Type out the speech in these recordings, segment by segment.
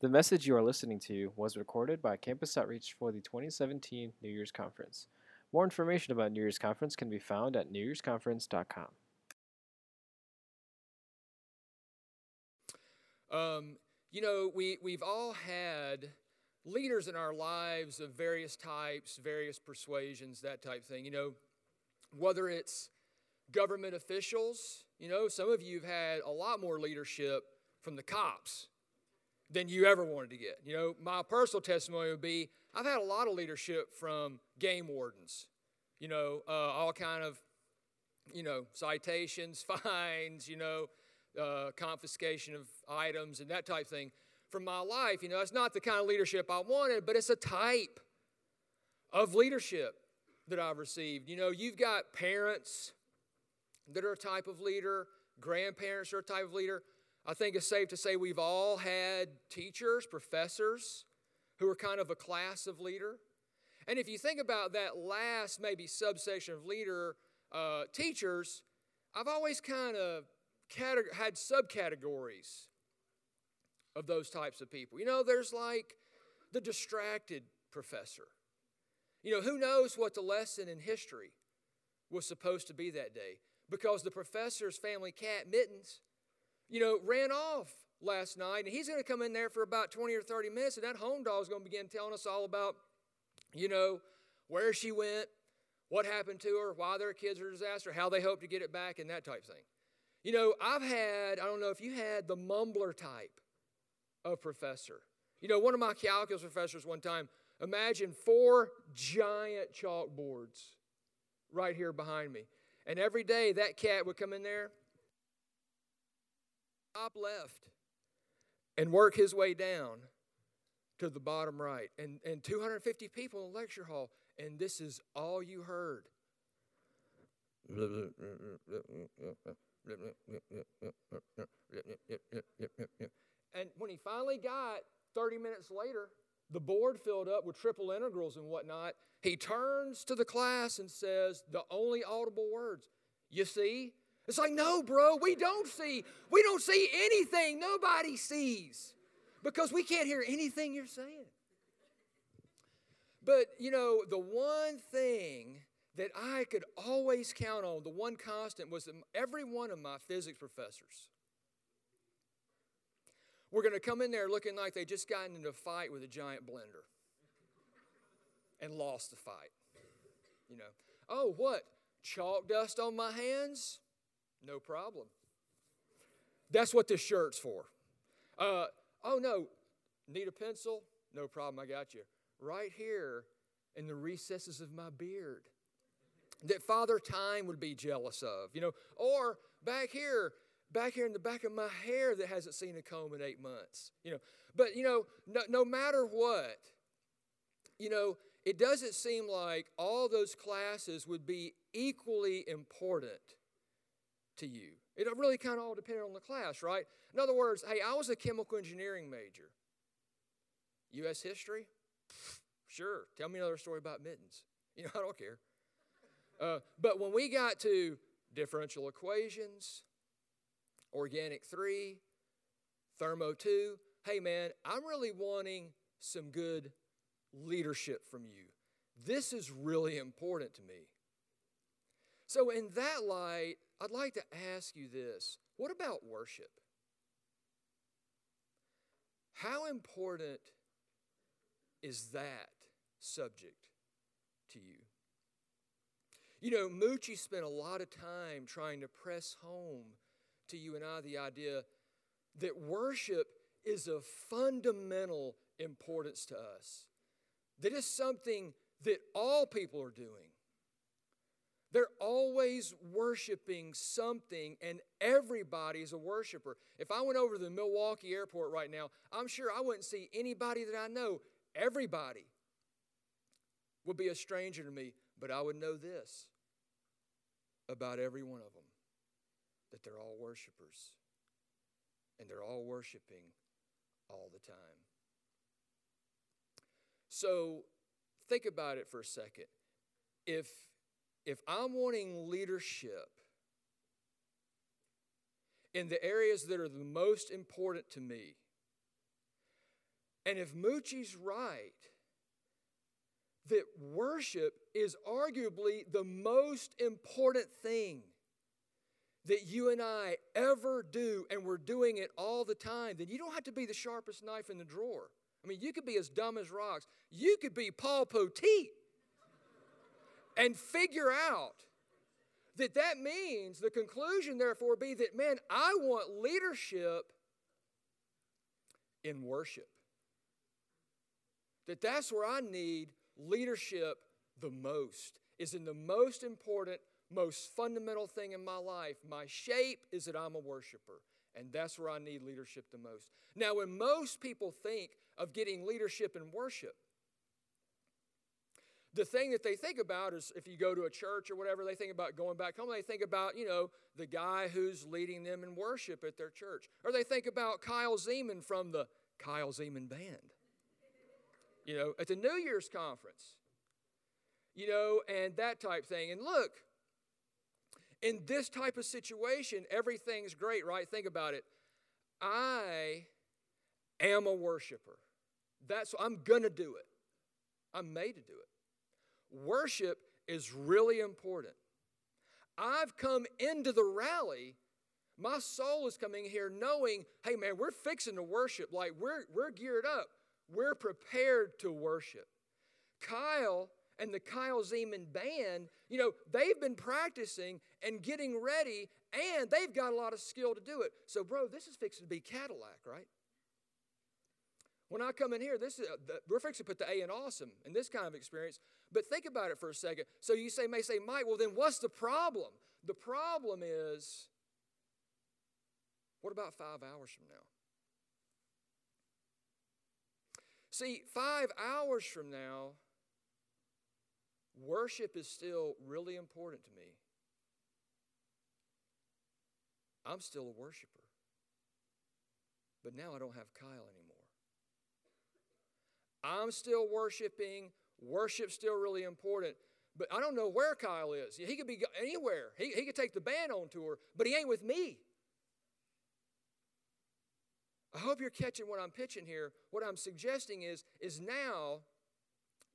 The message you are listening to was recorded by Campus Outreach for the 2017 New Year's Conference. More information about New Year's Conference can be found at newyearsconference.com. Um, you know, we, we've all had leaders in our lives of various types, various persuasions, that type thing. You know, whether it's government officials, you know, some of you have had a lot more leadership from the cops than you ever wanted to get. You know, my personal testimony would be I've had a lot of leadership from game wardens. You know, uh, all kind of, you know, citations, fines, you know, uh, confiscation of items and that type thing. From my life, you know, it's not the kind of leadership I wanted, but it's a type of leadership that I've received. You know, you've got parents that are a type of leader, grandparents are a type of leader. I think it's safe to say we've all had teachers, professors who are kind of a class of leader. And if you think about that last maybe subsection of leader, uh, teachers, I've always kind of had subcategories of those types of people. You know, there's like the distracted professor. You know, who knows what the lesson in history was supposed to be that day? Because the professor's family cat, Mittens, you know, ran off last night, and he's going to come in there for about 20 or 30 minutes, and that home dog is going to begin telling us all about, you know, where she went, what happened to her, why their kids are a disaster, how they hope to get it back, and that type thing. You know, I've had, I don't know if you had the mumbler type of professor. You know, one of my calculus professors one time, imagine four giant chalkboards right here behind me. And every day that cat would come in there top left and work his way down to the bottom right. And, and 250 people in the lecture hall, and this is all you heard. And when he finally got 30 minutes later, the board filled up with triple integrals and whatnot. He turns to the class and says the only audible words, You see, it's like, no, bro, we don't see. We don't see anything. Nobody sees because we can't hear anything you're saying. But, you know, the one thing that I could always count on, the one constant, was that every one of my physics professors were going to come in there looking like they just gotten into a fight with a giant blender and lost the fight. You know, oh, what? Chalk dust on my hands? No problem. That's what this shirt's for. Uh, oh, no, need a pencil? No problem, I got you. Right here in the recesses of my beard that Father Time would be jealous of, you know, or back here, back here in the back of my hair that hasn't seen a comb in eight months, you know. But, you know, no, no matter what, you know, it doesn't seem like all those classes would be equally important to you. It really kind of all depended on the class, right? In other words, hey, I was a chemical engineering major. U.S. history? Sure. Tell me another story about mittens. You know, I don't care. Uh, but when we got to differential equations, organic 3, thermo 2, hey man, I'm really wanting some good leadership from you. This is really important to me. So, in that light, I'd like to ask you this what about worship? How important is that subject to you? You know, Moochie spent a lot of time trying to press home to you and I the idea that worship is of fundamental importance to us, that it's something that all people are doing. They're always worshiping something, and everybody is a worshiper. If I went over to the Milwaukee airport right now, I'm sure I wouldn't see anybody that I know. Everybody would be a stranger to me, but I would know this about every one of them that they're all worshipers, and they're all worshiping all the time. So think about it for a second. If if I'm wanting leadership in the areas that are the most important to me, And if Moochie's right, that worship is arguably the most important thing that you and I ever do, and we're doing it all the time, then you don't have to be the sharpest knife in the drawer. I mean, you could be as dumb as rocks. You could be Paul Poteet and figure out that that means the conclusion, therefore, be that, man, I want leadership in worship. That that's where I need leadership the most, is in the most important, most fundamental thing in my life. My shape is that I'm a worshiper, and that's where I need leadership the most. Now, when most people think of getting leadership in worship, the thing that they think about is if you go to a church or whatever, they think about going back home. They think about, you know, the guy who's leading them in worship at their church. Or they think about Kyle Zeman from the Kyle Zeman Band, you know, at the New Year's conference, you know, and that type thing. And look, in this type of situation, everything's great, right? Think about it. I am a worshiper. That's I'm gonna do it. I'm made to do it. Worship is really important. I've come into the rally. My soul is coming here knowing, hey man, we're fixing to worship. Like we're we're geared up. We're prepared to worship. Kyle and the Kyle Zeman band, you know, they've been practicing and getting ready, and they've got a lot of skill to do it. So, bro, this is fixing to be Cadillac, right? When I come in here, this is uh, the, we're fixing to put the A in awesome in this kind of experience. But think about it for a second. So you say, may say, Mike, well then what's the problem? The problem is, what about five hours from now? See, five hours from now, worship is still really important to me. I'm still a worshiper. But now I don't have Kyle anymore. I'm still worshiping. Worship's still really important. But I don't know where Kyle is. He could be anywhere. He, he could take the band on tour, but he ain't with me. I hope you're catching what I'm pitching here. What I'm suggesting is, is now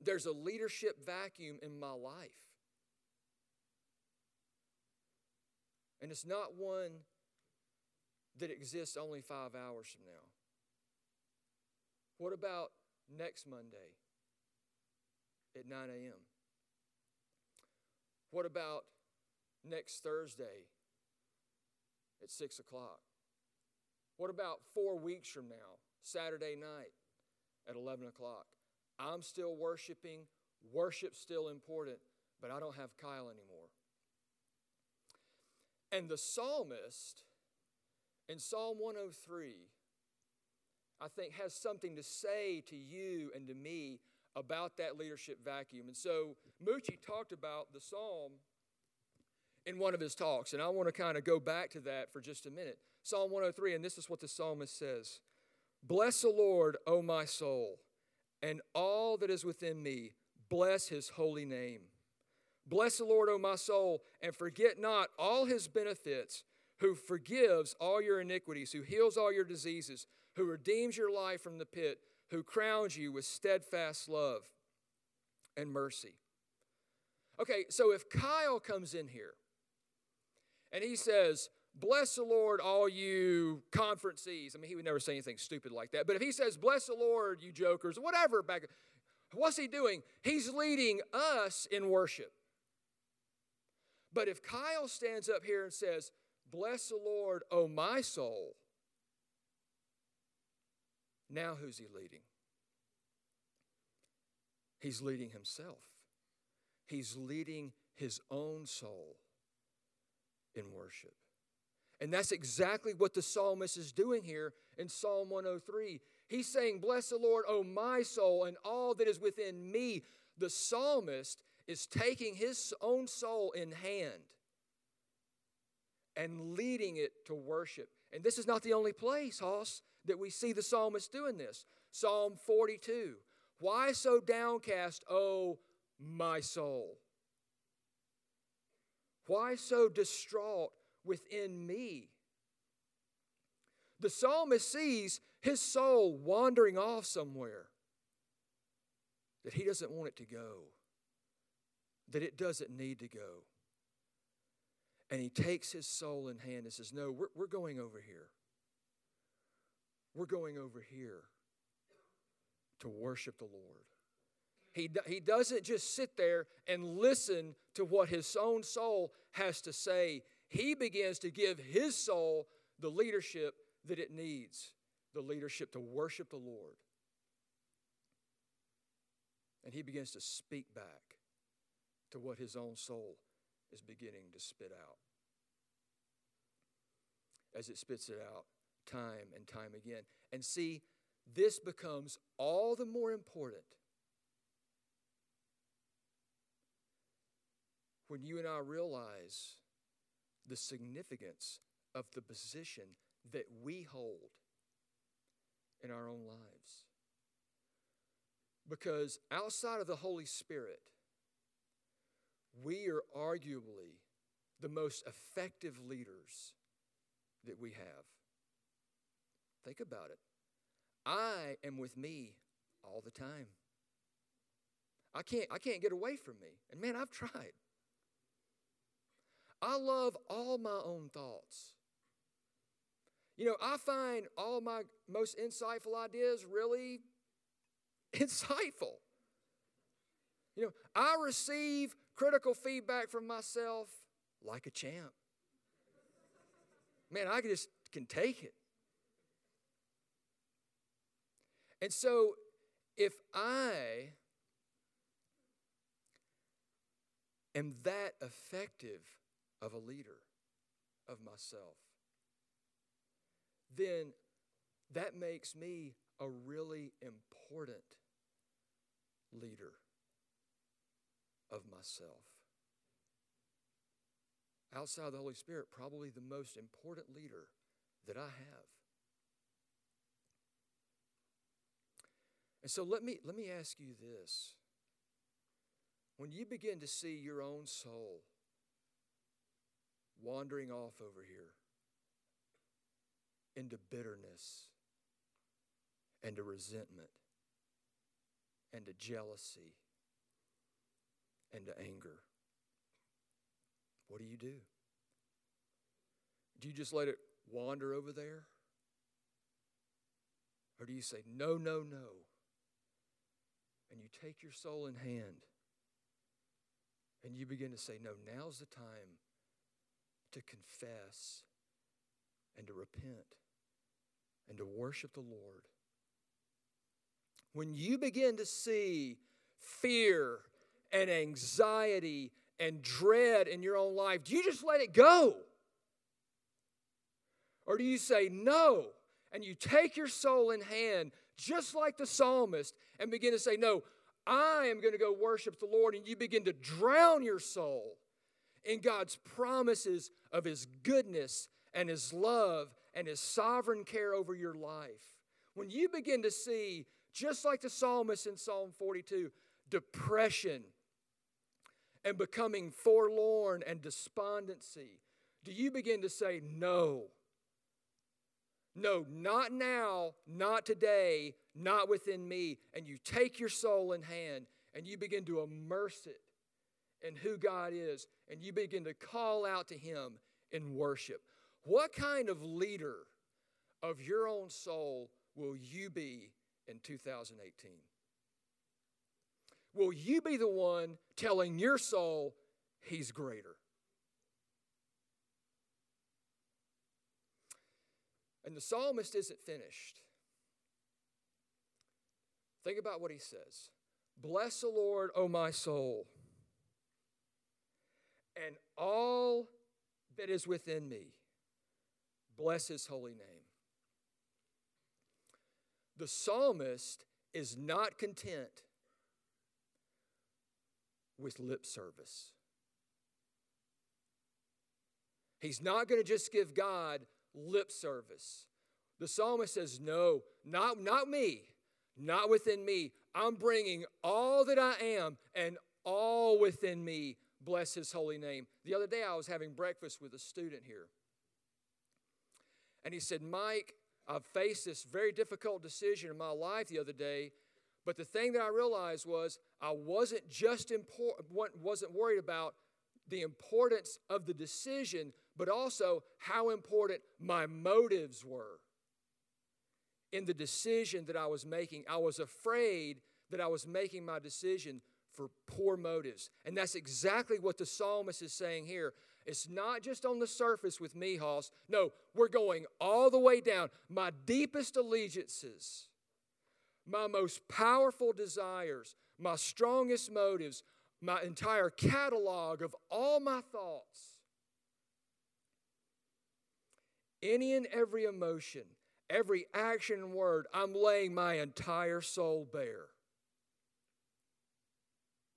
there's a leadership vacuum in my life. And it's not one that exists only five hours from now. What about next Monday at 9 a.m.? What about next Thursday at 6 o'clock? What about four weeks from now, Saturday night at 11 o'clock? I'm still worshiping, worship's still important, but I don't have Kyle anymore. And the psalmist in Psalm 103, I think, has something to say to you and to me about that leadership vacuum. And so Moochie talked about the psalm in one of his talks, and I want to kind of go back to that for just a minute. Psalm 103, and this is what the psalmist says Bless the Lord, O my soul, and all that is within me, bless his holy name. Bless the Lord, O my soul, and forget not all his benefits, who forgives all your iniquities, who heals all your diseases, who redeems your life from the pit, who crowns you with steadfast love and mercy. Okay, so if Kyle comes in here and he says, Bless the Lord, all you conferencees. I mean, he would never say anything stupid like that. But if he says, Bless the Lord, you jokers, whatever, back, what's he doing? He's leading us in worship. But if Kyle stands up here and says, Bless the Lord, O my soul, now who's he leading? He's leading himself. He's leading his own soul in worship. And that's exactly what the psalmist is doing here in Psalm 103. He's saying, Bless the Lord, O my soul, and all that is within me. The psalmist is taking his own soul in hand and leading it to worship. And this is not the only place, Hoss, that we see the psalmist doing this. Psalm 42 Why so downcast, O my soul? Why so distraught within me? The psalmist sees his soul wandering off somewhere that he doesn't want it to go, that it doesn't need to go. And he takes his soul in hand and says, No, we're, we're going over here. We're going over here to worship the Lord. He, he doesn't just sit there and listen to what his own soul has to say. He begins to give his soul the leadership that it needs the leadership to worship the Lord. And he begins to speak back to what his own soul is beginning to spit out. As it spits it out time and time again. And see, this becomes all the more important when you and I realize the significance of the position that we hold in our own lives. Because outside of the Holy Spirit, we are arguably the most effective leaders that we have. Think about it. I am with me all the time. I can't, I can't get away from me. And man, I've tried. I love all my own thoughts. You know, I find all my most insightful ideas really insightful. You know, I receive critical feedback from myself like a champ. Man, I just can take it. And so, if I am that effective of a leader of myself, then that makes me a really important leader of myself. Outside the Holy Spirit, probably the most important leader that I have. And so let me, let me ask you this. When you begin to see your own soul wandering off over here into bitterness and to resentment and to jealousy and to anger. What do you do? Do you just let it wander over there? Or do you say, no, no, no? And you take your soul in hand and you begin to say, no, now's the time to confess and to repent and to worship the Lord. When you begin to see fear and anxiety and dread in your own life, do you just let it go? Or do you say no and you take your soul in hand, just like the psalmist, and begin to say, No, I am going to go worship the Lord, and you begin to drown your soul in God's promises of His goodness and His love and His sovereign care over your life. When you begin to see, just like the psalmist in Psalm 42, depression and becoming forlorn and despondency, do you begin to say, No? No, not now, not today, not within me. And you take your soul in hand and you begin to immerse it in who God is and you begin to call out to Him in worship. What kind of leader of your own soul will you be in 2018? Will you be the one telling your soul he's greater? And the psalmist isn't finished. Think about what he says Bless the Lord, O my soul, and all that is within me. Bless his holy name. The psalmist is not content with lip service. He's not going to just give God lip service. The psalmist says, No, not, not me, not within me. I'm bringing all that I am and all within me. Bless his holy name. The other day I was having breakfast with a student here. And he said, Mike, I faced this very difficult decision in my life the other day. But the thing that I realized was I wasn't just impor- wasn't worried about the importance of the decision, but also how important my motives were in the decision that I was making. I was afraid that I was making my decision for poor motives. And that's exactly what the psalmist is saying here. It's not just on the surface with me, Hoss. No, we're going all the way down. My deepest allegiances, my most powerful desires, my strongest motives, my entire catalog of all my thoughts. Any and every emotion, every action and word, I'm laying my entire soul bare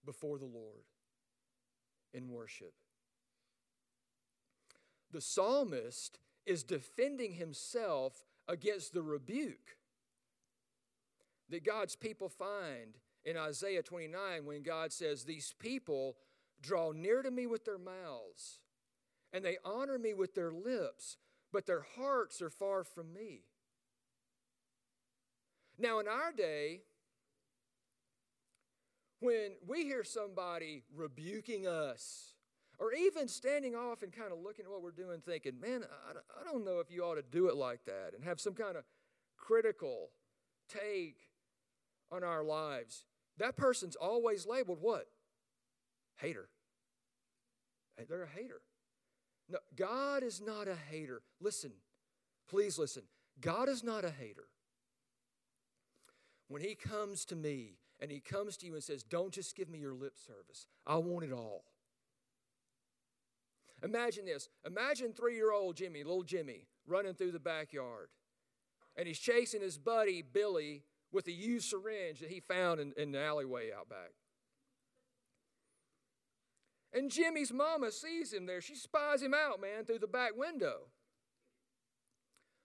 before the Lord in worship. The psalmist is defending himself against the rebuke that God's people find in Isaiah 29 when God says, These people draw near to me with their mouths, and they honor me with their lips, but their hearts are far from me. Now, in our day, when we hear somebody rebuking us, or even standing off and kind of looking at what we're doing, thinking, man, I, don't know if you ought to do it like that, and have some kind of critical take on our lives, that person's always labeled what? Hater. They're a hater. No, God is not a hater. Listen, please listen. God is not a hater. When He comes to me and He comes to you and says, Don't just give me your lip service, I want it all. Imagine this. Imagine three year old Jimmy, little Jimmy, running through the backyard. And he's chasing his buddy, Billy, with a used syringe that he found in, in the alleyway out back. And Jimmy's mama sees him there. She spies him out, man, through the back window.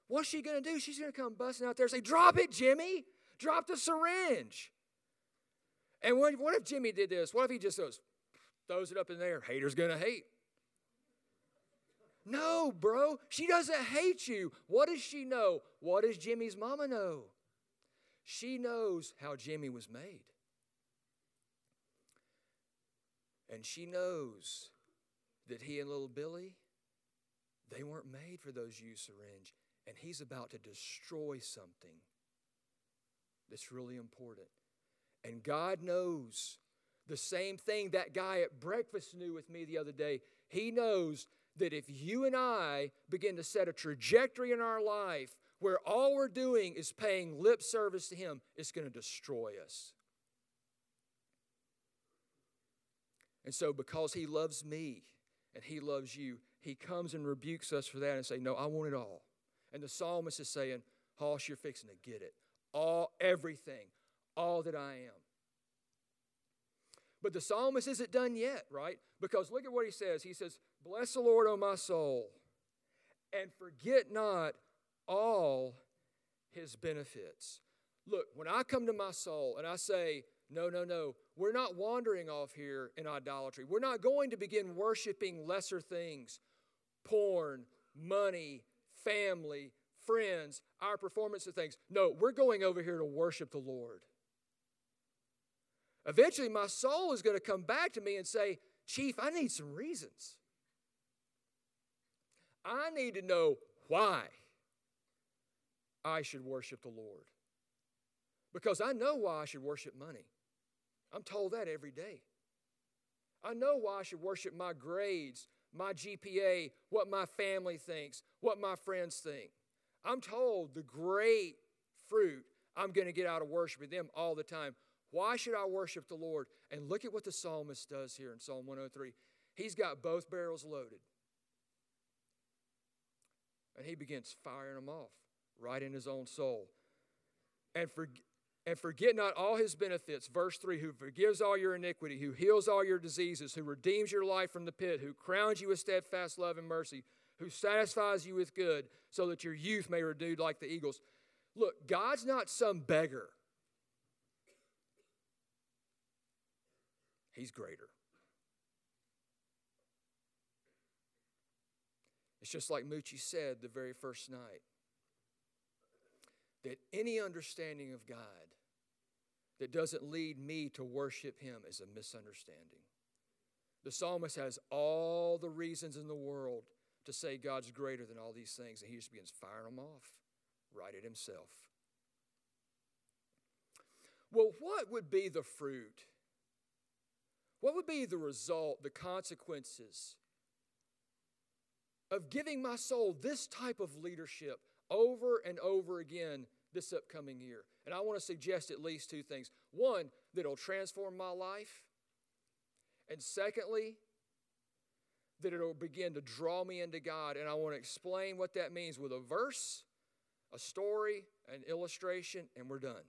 What's she going to do? She's going to come busting out there and say, Drop it, Jimmy. Drop the syringe. And what, what if Jimmy did this? What if he just goes, throws it up in there? Hater's going to hate. No, bro. She doesn't hate you. What does she know? What does Jimmy's mama know? She knows how Jimmy was made. And she knows that he and little Billy, they weren't made for those used syringe. And he's about to destroy something that's really important. And God knows the same thing that guy at breakfast knew with me the other day. He knows that if you and I begin to set a trajectory in our life where all we're doing is paying lip service to Him, it's going to destroy us. And so, because He loves me and He loves you, He comes and rebukes us for that and say, "No, I want it all." And the psalmist is saying, "Hoss, you're fixing to get it, all, everything, all that I am." But the psalmist isn't done yet, right? Because look at what he says. He says, "Bless the Lord, O my soul, and forget not all his benefits. Look, when I come to my soul and I say, no, no, no, we're not wandering off here in idolatry. We're not going to begin worshiping lesser things porn, money, family, friends, our performance of things. No, we're going over here to worship the Lord. Eventually, my soul is going to come back to me and say, Chief, I need some reasons. I need to know why. I should worship the Lord. Because I know why I should worship money. I'm told that every day. I know why I should worship my grades, my GPA, what my family thinks, what my friends think. I'm told the great fruit I'm going to get out of worshiping them all the time. Why should I worship the Lord? And look at what the psalmist does here in Psalm 103. He's got both barrels loaded. And he begins firing them off right in his own soul. And, for, and forget not all his benefits. Verse 3 Who forgives all your iniquity, who heals all your diseases, who redeems your life from the pit, who crowns you with steadfast love and mercy, who satisfies you with good, so that your youth may renew like the eagles. Look, God's not some beggar, He's greater. It's just like Moochie said the very first night. That any understanding of God that doesn't lead me to worship Him is a misunderstanding. The psalmist has all the reasons in the world to say God's greater than all these things, and he just begins firing them off right at himself. Well, what would be the fruit? What would be the result, the consequences of giving my soul this type of leadership over and over again this upcoming year? And I want to suggest at least two things. One, that it'll transform my life. And secondly, that it'll begin to draw me into God. And I want to explain what that means with a verse, a story, an illustration, and we're done.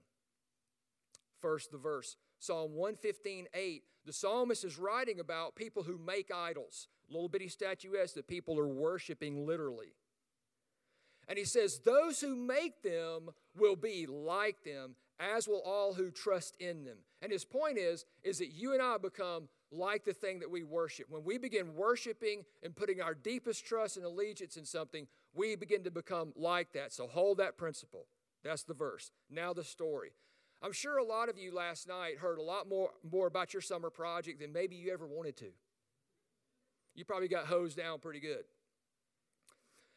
First, the verse Psalm 115 8. The psalmist is writing about people who make idols, little bitty statuettes that people are worshiping literally. And he says, Those who make them will be like them, as will all who trust in them. And his point is, is that you and I become like the thing that we worship. When we begin worshiping and putting our deepest trust and allegiance in something, we begin to become like that. So hold that principle. That's the verse. Now the story. I'm sure a lot of you last night heard a lot more, more about your summer project than maybe you ever wanted to. You probably got hosed down pretty good.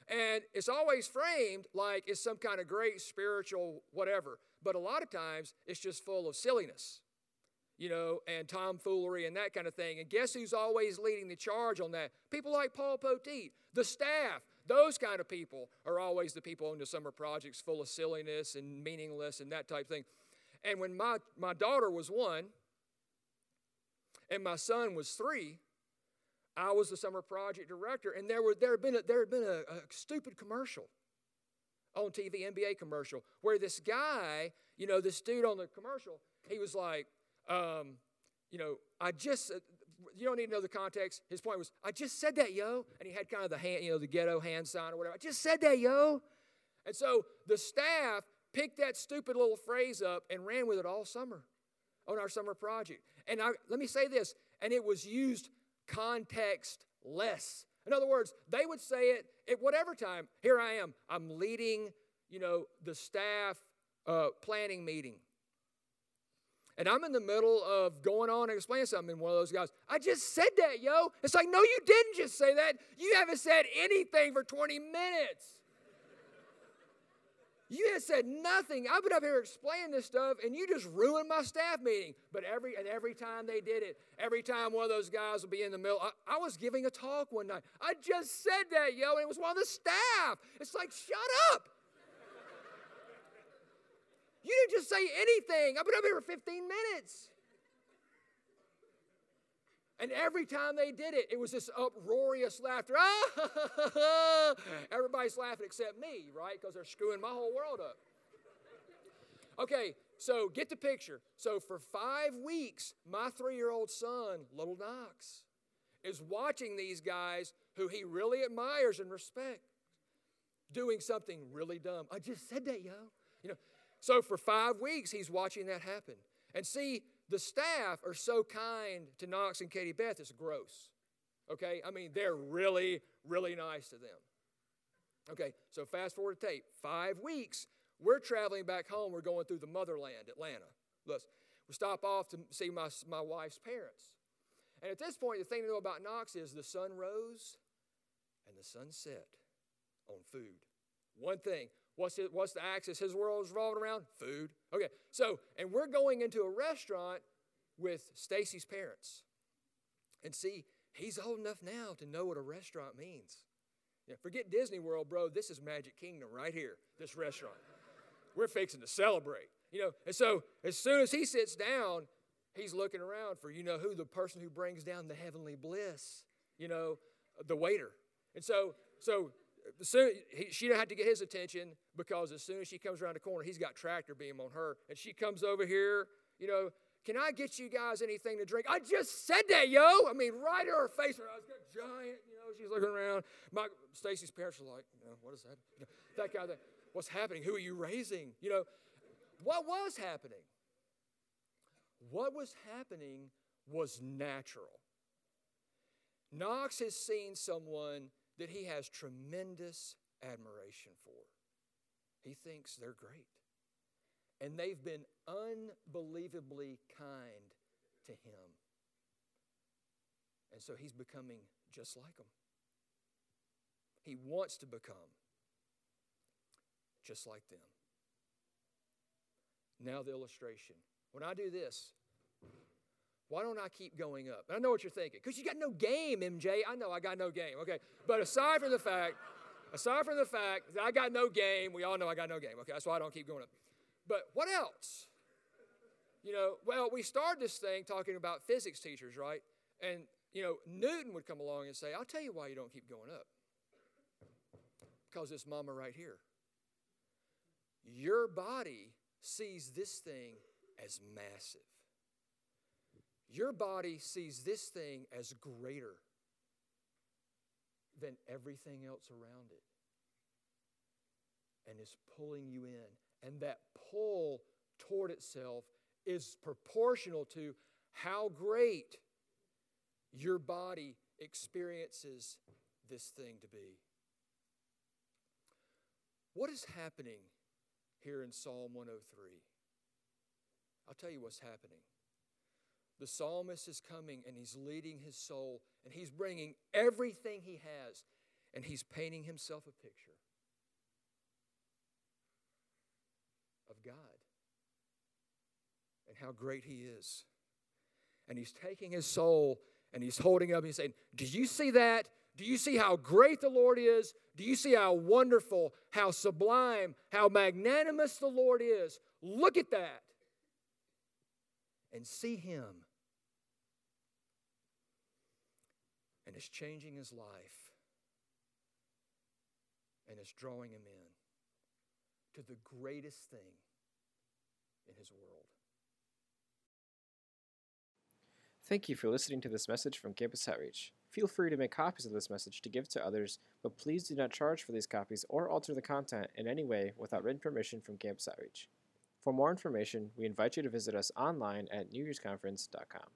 And it's always framed like it's some kind of great spiritual whatever, but a lot of times it's just full of silliness you know, and tomfoolery and that kind of thing. And guess who's always leading the charge on that? People like Paul Poteet, the staff. Those kind of people are always the people on the summer projects full of silliness and meaningless and that type thing. And when my, my daughter was one and my son was three, I was the summer project director, and there, were, there had been, a, there had been a, a stupid commercial on TV, NBA commercial, where this guy, you know, this dude on the commercial, he was like, um, you know, I just, you don't need to know the context. His point was, I just said that, yo. And he had kind of the hand, you know, the ghetto hand sign or whatever. I just said that, yo. And so the staff picked that stupid little phrase up and ran with it all summer on our summer project. And I, let me say this, and it was used context less. In other words, they would say it at whatever time. Here I am. I'm leading, you know, the staff uh, planning meeting. And I'm in the middle of going on and explaining something, and one of those guys, I just said that, yo. It's like, no, you didn't just say that. You haven't said anything for 20 minutes. You had said nothing. I've been up here explaining this stuff, and you just ruined my staff meeting. But every and every time they did it, every time one of those guys would be in the middle, I, I was giving a talk one night. I just said that, yo, and it was one of the staff. It's like, shut up. You didn't just say anything. I've been up here for 15 minutes. And every time they did it, it was this uproarious laughter. Ah! Everybody's laughing except me, right? Because they're screwing my whole world up. Okay, so get the picture. So for five weeks, my three year old son, little Knox, is watching these guys who he really admires and respects doing something really dumb. I just said that, yo. You know, so for five weeks, he's watching that happen. And see, the staff are so kind to Knox and Katie Beth, it's gross. Okay? I mean, they're really, really nice to them. Okay, so fast forward to tape. Five weeks, we're traveling back home. We're going through the motherland, Atlanta. Listen, we stop off to see my, my wife's parents. And at this point, the thing to know about Knox is the sun rose and the sun set on food. One thing What's, his, what's the axis his world is revolving around? Food. Okay, so, and we're going into a restaurant with Stacy's parents. And see, he's old enough now to know what a restaurant means. Yeah, forget Disney World, bro. This is Magic Kingdom right here, this restaurant. we're fixing to celebrate. You know, and so as soon as he sits down, he's looking around for, you know, who the person who brings down the heavenly bliss, you know, the waiter. And so, so soon, he, she have to get his attention because as soon as she comes around the corner, he's got tractor beam on her. And she comes over here, you know, can I get you guys anything to drink? I just said that, yo. I mean, right in her face. Eyes got giant, you know, she's looking around. My Stacy's parents are like, you know, what is that? You know, that guy. thing. What's happening? Who are you raising? You know, what was happening? What was happening was natural. Knox has seen someone that he has tremendous admiration for. He thinks they're great. and they've been unbelievably kind to him. And so he's becoming just like them. He wants to become just like them. Now, the illustration. When I do this, why don't I keep going up? And I know what you're thinking. Because you got no game, MJ. I know I got no game. Okay. But aside from the fact, aside from the fact that I got no game, we all know I got no game. Okay. That's why I don't keep going up. But what else? You know, well, we started this thing talking about physics teachers, right? And, you know, Newton would come along and say, I'll tell you why you don't keep going up. Because this mama right here. Your body sees this thing as massive. Your body sees this thing as greater than everything else around it and is pulling you in. And that pull toward itself is proportional to how great your body experiences this thing to be. What is happening here in Psalm 103? I'll tell you what's happening. The psalmist is coming and he's leading his soul and he's bringing everything he has and he's painting himself a picture of God and how great he is. And he's taking his soul and he's holding up and he's saying, Do you see that? Do you see how great the Lord is? Do you see how wonderful, how sublime, how magnanimous the Lord is? Look at that and see Him. And is changing his life and is drawing him in to the greatest thing in his world. Thank you for listening to this message from Campus Outreach. Feel free to make copies of this message to give to others, but please do not charge for these copies or alter the content in any way without written permission from Campus Outreach. For more information, we invite you to visit us online at newyearsconference.com.